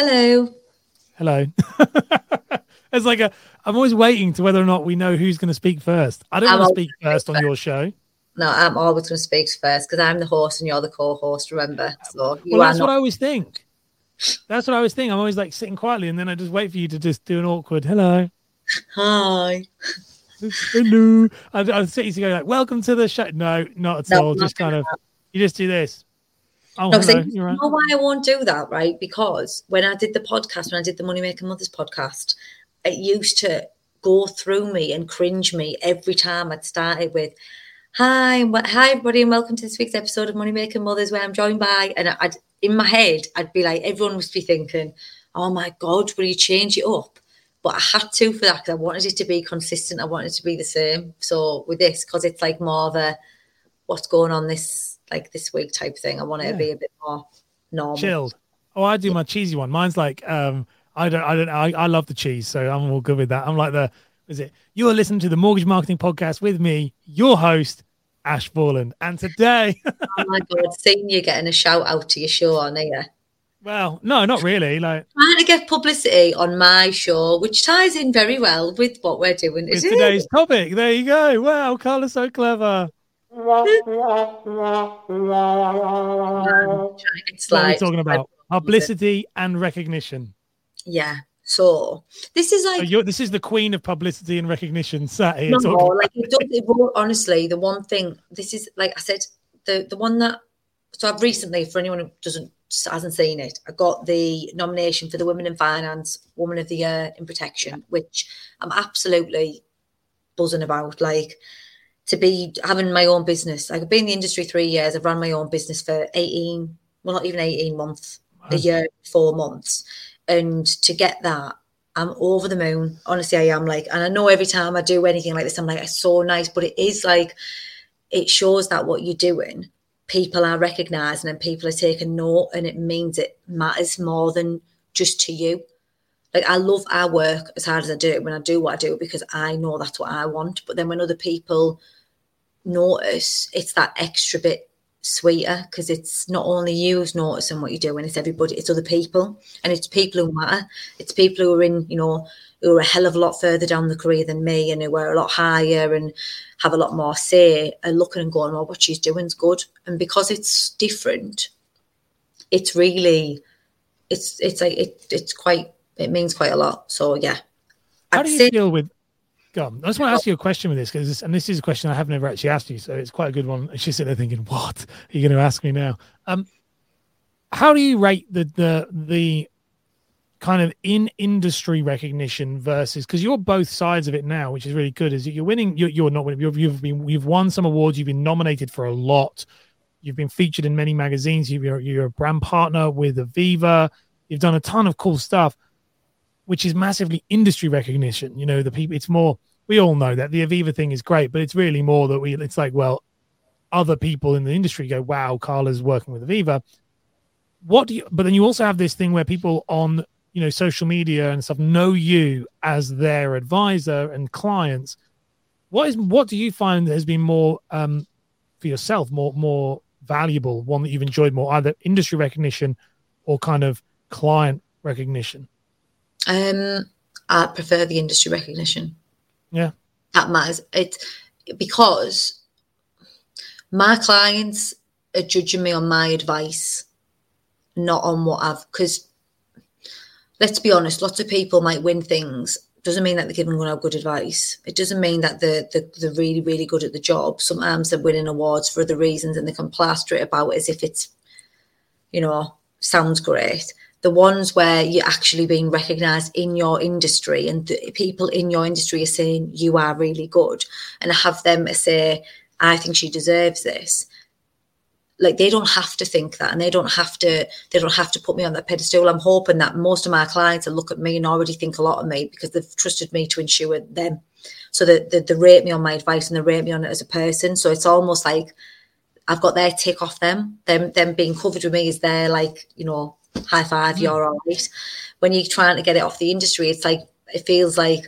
Hello. Hello. it's like a. I'm always waiting to whether or not we know who's going to speak first. I don't I'm want to speak first on first. your show. No, I'm always going to speak first because I'm the host and you're the co-host. Remember, so you Well, are that's what. I always think. That's what I always think. I'm always like sitting quietly, and then I just wait for you to just do an awkward hello, Hi. hello. I'd, I'd sit you to go like, "Welcome to the show." No, not at No, all. not Just kind of, you just do this. Oh, No, hello. I- You're right. know why I won't do that, right? Because when I did the podcast, when I did the Moneymaker Mothers podcast, it used to go through me and cringe me every time I'd started with, "Hi, hi everybody, and welcome to this week's episode of Moneymaker Mothers, where I'm joined by," and I'd in my head, I'd be like, everyone must be thinking, "Oh my god, will you change it up?" But I had to for that because I wanted it to be consistent. I wanted it to be the same. So with this, because it's like more of a what's going on this like this week type thing. I want it Yeah. to be a bit more normal. chilled. Oh, I do my cheesy one. Mine's like, um, I don't, I don't, I, I love the cheese, so I'm all good with that. I'm like the, is it? You are listening to the Mortgage Marketing Podcast with me, your host, Ash Borland, and today, Oh my god, seeing you getting a shout out to your show on here. well, no, not really. Like Trying to get publicity on my show, which ties in very well with what we're doing. with Is today's topic. There you go. Wow, Karla's so clever. It's What are we talking about? Publicity and recognition. Yeah. So this is So like you're, this is the queen of publicity and recognition sat here no, talking. like it does, it will- honestly, the one thing this is like I said, the the one that so I've recently, for anyone who doesn't hasn't seen it, I got the nomination for the Women in Finance Woman of the Year in Protection, which I'm absolutely buzzing about. Like to be having my own business. Like, I've been in the industry three years. I've run my own business for 18, well, not even 18 months, a year, four months. And to get that, I'm over the moon. Honestly, I am like, and I know every time I do anything like this, I'm like, it's so nice, but it is like, it shows that what you're doing, people are recognizing and people are taking note, and it means it matters more than just to you. Like, I love our work as hard as I do it when I do what I do because I know that's what I want. But then when other people notice, it's that extra bit sweeter because it's not only you who's noticing what you're doing, it's everybody, it's other people, and it's people who matter. It's people who are in, you know, who are a hell of a lot further down the career than me and who are a lot higher and have a lot more say are looking and going, well, what she's doing is good. And because it's different, it's really, it's it's like it it's quite it means quite a lot. So yeah. How I'd do you say- feel with? I just want to ask you a question with this because, and this is a question I have never actually asked you, so it's quite a good one. She's sitting there thinking, "What are you going to ask me now?" Um, how do you rate the the the kind of in industry recognition versus because you're both sides of it now, which is really good. Is you're winning? You're, you're not winning. You've, you've been you've won some awards. You've been nominated for a lot. You've been featured in many magazines. You're you're a brand partner with Aviva. You've done a ton of cool stuff which is massively industry recognition. You know, the people, it's more, we all know that the Aviva thing is great, but it's really more that we, it's like, well, other people in the industry go, wow, Karla's working with Aviva. What do you, but then you also have this thing where people on, you know, social media and stuff know you as their advisor and clients. What is, what do you find has been more, um, for yourself, more, more valuable, one that you've enjoyed more, either industry recognition or kind of client recognition? Um, I prefer the industry recognition. Yeah. That matters. It's because my clients are judging me on my advice, not on what I've. Because let's be honest, lots of people might win things. Doesn't mean that they're giving no good advice. It doesn't mean that they're, they're, they're really, really good at the job. Sometimes they're winning awards for other reasons and they can plaster it about as if it's, you know, sounds great the ones where you're actually being recognized in your industry and the people in your industry are saying you are really good. And have them say i think she deserves this. Like they don't have to think that and they don't have to they don't have to put me on that pedestal. I'm hoping that most of my clients will look at me and already think a lot of me because they've trusted me to insure them. So that they, they rate me on my advice and they rate me on it as a person. So it's almost like i've got their tick off them. Them them being covered with me is their like you know high five, mm. you're all right. When you're trying to get it off the industry, it's like it feels like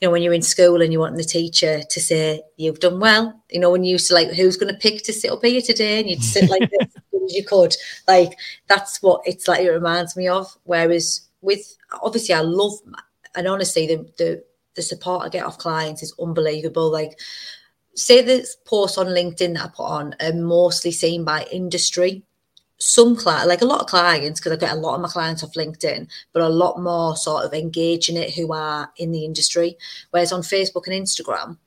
you know when you're in school and you want the teacher to say you've done well. You know when you used to like who's going to pick to sit up here today, and you'd sit like this, as you could. Like that's what it's like. It reminds me of. Whereas with obviously, I love and honestly, the the the support I get off clients is unbelievable. Like say this post on LinkedIn that I put on are mostly seen by industry some clients, like a lot of clients, because I get a lot of my clients off LinkedIn, but a lot more sort of engaging it who are in the industry. Whereas on Facebook and Instagram,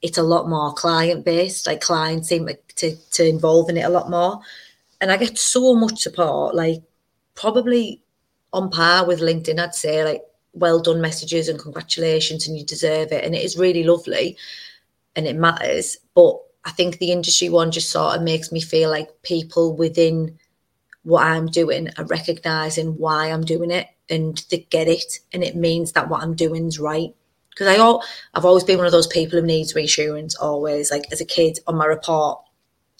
it's a lot more client based. Like clients seem to, to involve in it a lot more. And I get so much support, like probably on par with LinkedIn, I'd say, like well done messages and congratulations and you deserve it. And it is really lovely and it matters. But I think the industry one just sort of makes me feel like people within what I'm doing and recognizing why I'm doing it and they get it. And it means that what I'm doing is right. Because I all, I've always been one of those people who needs reassurance, always. Like as a kid on my report,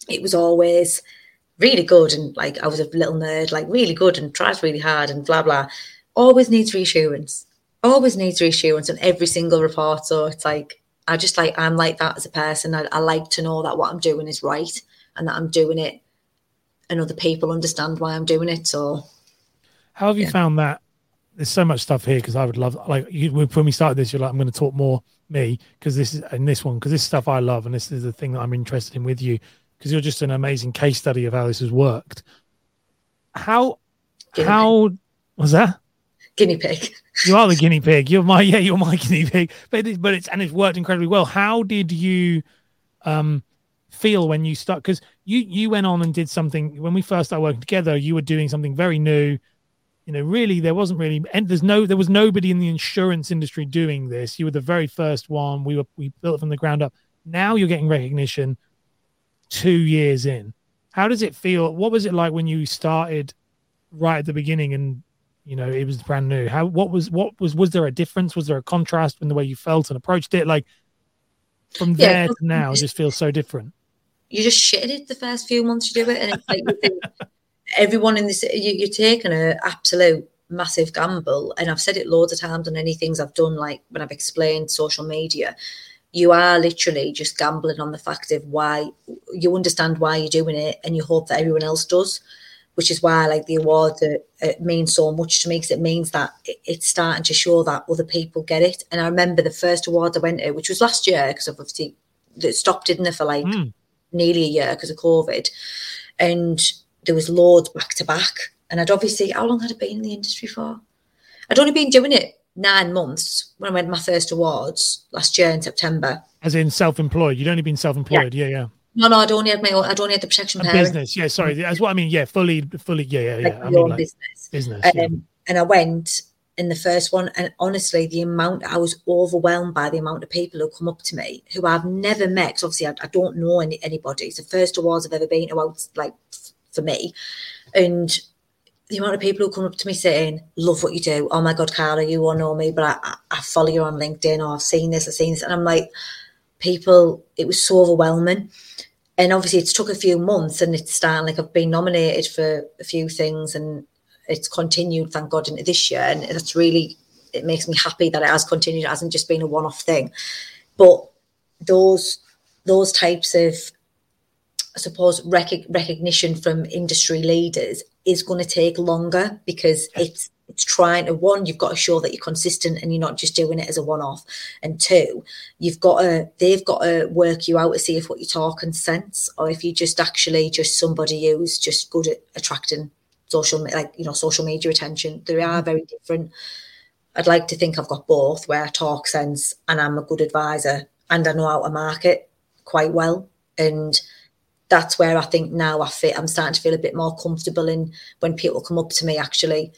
it was always really good. And like I was a little nerd, like really good and tries really hard and blah, blah. Always needs reassurance. Always needs reassurance on every single report. So it's like, I just like, I'm like that as a person. I, I like to know that what I'm doing is right and that I'm doing it and other people understand why I'm doing it. So, how have you yeah. found that? There's so much stuff here because I would love, like, you, when we started this, you're like, I'm going to talk more me because this is in this one because this stuff I love and this is the thing that I'm interested in with you because you're just an amazing case study of how this has worked. How, guinea how pig. was that? Guinea pig. You are the guinea pig. You're my yeah. You're my guinea pig. But it, but it's and it's worked incredibly well. How did you, um, feel when you start because you you went on and did something when we first started working together you were doing something very new. You know really there wasn't really and there's no there was nobody in the insurance industry doing this. You were the very first one. We were we built it from the ground up. Now you're getting recognition two years in. How does it feel? What was it like when you started right at the beginning and you know it was brand new? How what was what was was there a difference? Was there a contrast in the way you felt and approached it? Like from there yeah. to now just feels so different you just shit it the first few months you do it, and it's like think, everyone in this you, you're taking an absolute massive gamble. And I've said it loads of times on any things I've done, like when I've explained social media. You are literally just gambling on the fact of why you understand why you're doing it, and you hope that everyone else does which is why like the award it, it means so much to me because it means that it, it's starting to show that other people get it. And I remember the first award I went to, which was last year, because obviously it stopped, didn't it, for like mm nearly a year because of COVID. And there was loads back to back. And I'd obviously, how long had I been in the industry for? I'd only been doing it nine months when I went my first awards last year in September. As in self-employed, you'd only been self-employed, yeah, yeah. yeah. No, no, I'd only had my own, I'd only had the protection business. Yeah, sorry, that's what I mean. Yeah, fully, fully, yeah, yeah, yeah. Like I mean, like business, business. Um, yeah. And I went in the first one. And honestly, the amount I was overwhelmed by the amount of people who come up to me who I've never met. Cause obviously, I, I, don't know any, anybody. It's the first awards I've ever been to, like for me. And the amount of people who come up to me saying, Love what you do. Oh my God, Karla, you won't know me, but I, I, I follow you on LinkedIn or I've seen this, I've seen this. And I'm like, people, it was so overwhelming. And obviously, it's took a few months and it's starting like I've been nominated for a few things and it's continued, thank God, into this year, and that's really it makes me happy that it has continued. It hasn't just been a one-off thing, but those those types of I suppose rec- recognition from industry leaders is going to take longer because it's it's trying to one you've got to show that you're consistent and you're not just doing it as a one-off. And two you've got to they've got to work you out to see if what you're talking sense or if you're just actually just somebody who's just good at attracting social like you know social media attention. They are mm-hmm. very different. I'd like to think i've got both where i talk sense and i'm a good advisor and i know how to market quite well. And that's where i think now i fit. I'm starting to feel a bit more comfortable in when people come up to me actually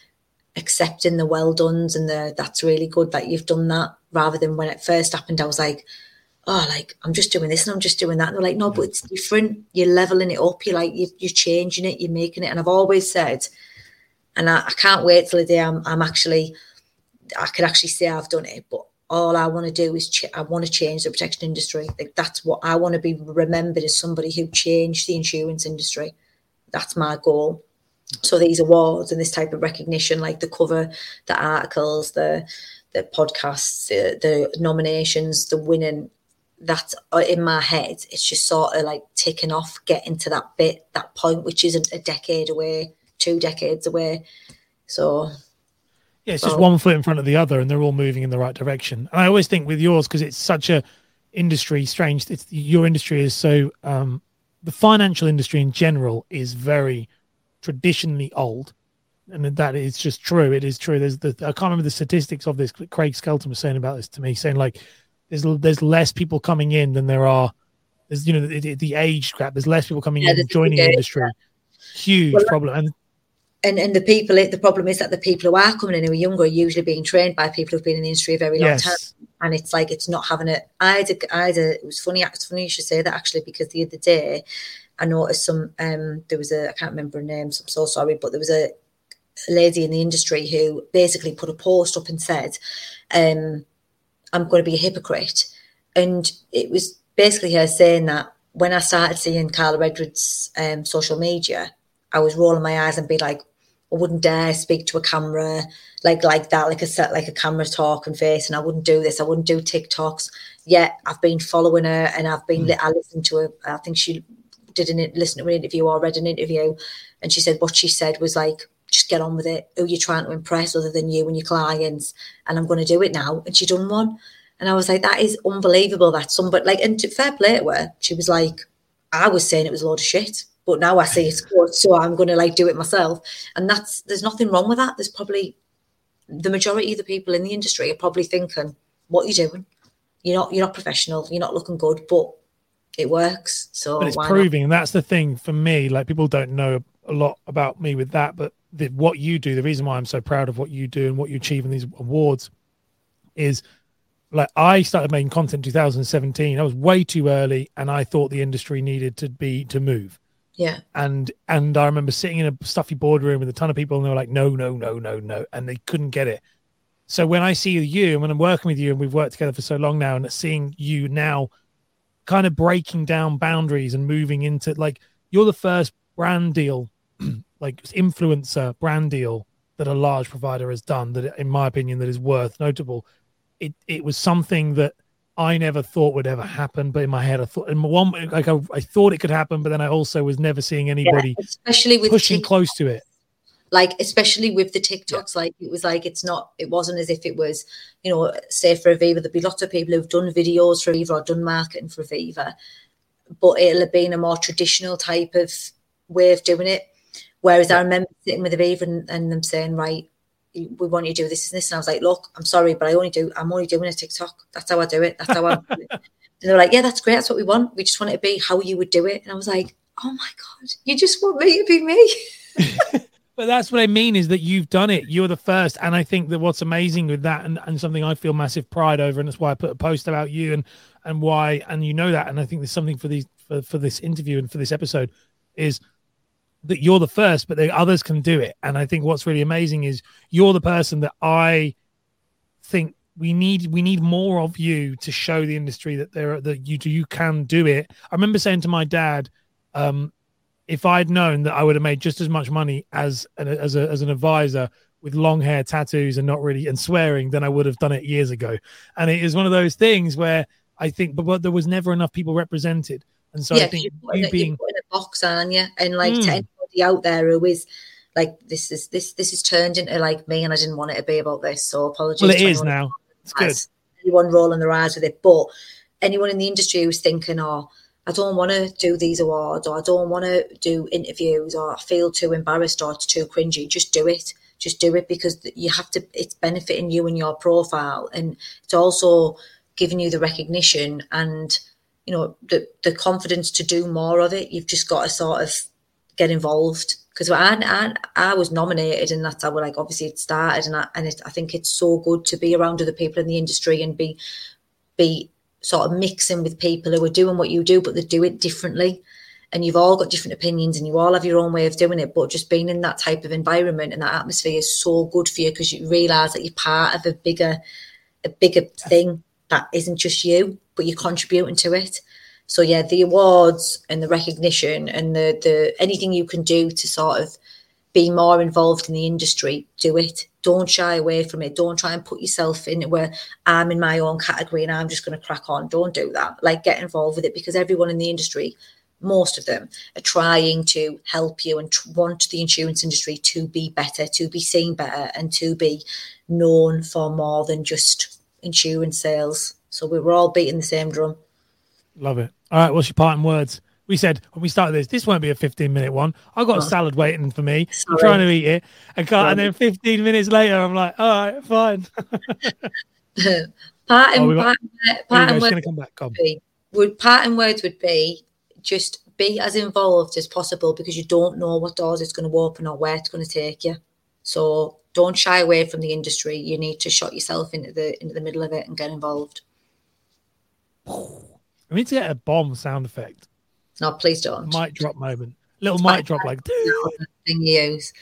accepting the well done's and the that's really good that you've done that rather than when it first happened i was like oh, like I'm just doing this and I'm just doing that. And they're like, no, but it's different. You're leveling it up. You're like, you're, you're changing it. You're making it. And I've always said, and I, I can't wait till the day I'm, I'm, actually, I can actually say I've done it. But all I want to do is, ch- I want to change the protection industry. Like that's what I want to be remembered as somebody who changed the insurance industry. That's my goal. So these awards and this type of recognition, like the cover, the articles, the the podcasts, the, the nominations, the winning, that's uh, in my head. It's just sort of like ticking off, getting to that bit, that point, which isn't a decade away, two decades away. So yeah, it's just one foot in front of the other, and they're all moving in the right direction. And I always think with yours because it's such a industry strange. It's your industry is so um, the financial industry in general is very traditionally old, and that is just true. It is true. There's the I can't remember the statistics of this. Craig Skelton was saying about this to me, saying like there's there's less people coming in than there are. There's you know the, the age gap. There's less people coming yeah, in and joining the industry. Huge well, problem. And and and the people the problem is that the people who are coming in who are younger are usually being trained by people who've been in the industry a very long yes. time and it's like it's not having it I had a, I had a it was funny it's funny you should say that actually because the other day I noticed some um there was a I can't remember her name so I'm so sorry but there was a, a lady in the industry who basically put a post up and said um I'm going to be a hypocrite and it was basically her saying that when I started seeing Karla Edwards' um, social media, I was rolling my eyes and be like, I wouldn't dare speak to a camera like like that, like a set like a camera talk and face, and I wouldn't do this. I wouldn't do TikToks. Yet I've been following her, and I've been mm. I listened to her. I think she didn't listen to an interview or read an interview, and she said what she said was like, just get on with it. Who you're trying to impress other than you and your clients, and I'm going to do it now. And she done one, and I was like, that is unbelievable. That somebody like, and to fair play to her, she was like, I was saying it was a load of shit but now I see it's good, so I'm going to like do it myself. And that's there's nothing wrong with that. There's probably the majority of the people in the industry are probably thinking, "What are you doing? You're not you're not professional. You're not looking good, but it works." So but it's proving, not? and that's the thing for me. Like people don't know a lot about me with that, but the, what you do, the reason why I'm so proud of what you do and what you achieve in these awards, is like I started making content in 2017. I was way too early, and I thought the industry needed to be to move. Yeah. And and I remember sitting in a stuffy boardroom with a ton of people and they were like, no, no, no, no, no. And they couldn't get it. So when I see you and when I'm working with you and we've worked together for so long now and seeing you now kind of breaking down boundaries and moving into like you're the first brand deal, like influencer brand deal that a large provider has done that in my opinion that is worth notable. It it was something that I never thought would ever happen, but in my head, I thought, in one, like I, I thought it could happen, but then I also was never seeing anybody, yeah, especially with pushing close to it. Like, especially with the TikToks, yeah. like it was like it's not, it wasn't as if it was, you know, say for Aviva, there'd be lots of people who've done videos for Aviva or done marketing for Aviva, but it'll have been a more traditional type of way of doing it. Whereas yeah. I remember sitting with Aviva and, and them saying, right, we want you to do this and this. And I was like, look, I'm sorry, but I only do, I'm only doing a TikTok. That's how I do it. That's how I do it. And they were like, yeah, that's great. That's what we want. We just want it to be how you would do it. And I was like, oh my God, you just want me to be me. but that's what I mean is that you've done it. You're the first. And I think that what's amazing with that and, and something I feel massive pride over, and that's why I put a post about you and and why, and you know that. And I think there's something for these for, for this interview and for this episode is – that you're the first, but the others can do it. And I think what's really amazing is you're the person that I think we need we need more of you to show the industry that there that you you can do it. I remember saying to my dad, um, if I'd known that I would have made just as much money as an, as a, as an advisor with long hair, tattoos, and not really and swearing, then I would have done it years ago. And it is one of those things where I think, but, but there was never enough people represented. And so yeah, I think you, being you put in a box on you, and like mm. to out there who is like this is this this is turned into like me and I didn't want it to be about this. So apologies. Well, it is now. It's good. Anyone rolling their eyes with it, but anyone in the industry who's thinking, "Oh, I don't want to do these awards, or I don't want to do interviews, or I feel too embarrassed, or it's too cringy," just do it. Just do it because you have to. It's benefiting you and your profile, and it's also giving you the recognition and you know the the confidence to do more of it. You've just got to sort of get involved. Because I, I, I was nominated and that's how like obviously it started and I, and it, I think it's so good to be around other people in the industry and be be sort of mixing with people who are doing what you do but they do it differently. And you've all got different opinions and you all have your own way of doing it but just being in that type of environment and that atmosphere is so good for you because you realize that you're part of a bigger a bigger thing that isn't just you but you're contributing to it so yeah, the awards and the recognition and the the anything you can do to sort of be more involved in the industry, do it. don't shy away from it. Don't try and put yourself in where I'm in my own category and I'm just going to crack on. Don't do that. Like get involved with it because everyone in the industry, most of them, are trying to help you and want the insurance industry to be better, to be seen better, and to be known for more than just insurance sales. So we were all beating the same drum. Love it. All right, what's your parting words? We said when we started this, this won't be a 15 minute one. I've got a oh. salad waiting for me. I'm trying to eat it. And, can't, and then 15 minutes later, I'm like, all right, fine. parting, oh, got, parting, words come back. Come. Would, be, would parting words would be just be as involved as possible because you don't know what doors it's going to open or where it's going to take you. So don't shy away from the industry. You need to shot yourself into the into the middle of it and get involved. I need to get a bomb sound effect. No, please don't. Mic drop moment. Little it's mic drop like thing you use.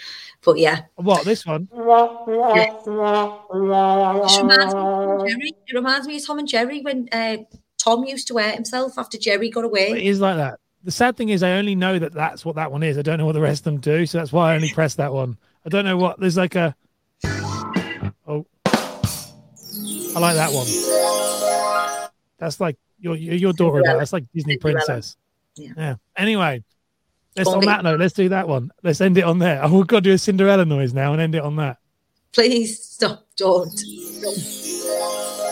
But yeah. What this one? Yes. It, reminds Jerry. it reminds me of Tom and Jerry when uh, Tom used to wear himself after Jerry got away. It is like that. The sad thing is, I only know that that's what that one is. I don't know what the rest of them do, so that's why I only press that one. I don't know what. There's like a. Oh, I like that one. That's like your your daughter. That's like Disney princess. Yeah. yeah. Anyway, let's on that note. Let's do that one. Let's end it on there. Oh, we've got to do a Cinderella noise now and end it on that. Please stop. Don't. don't.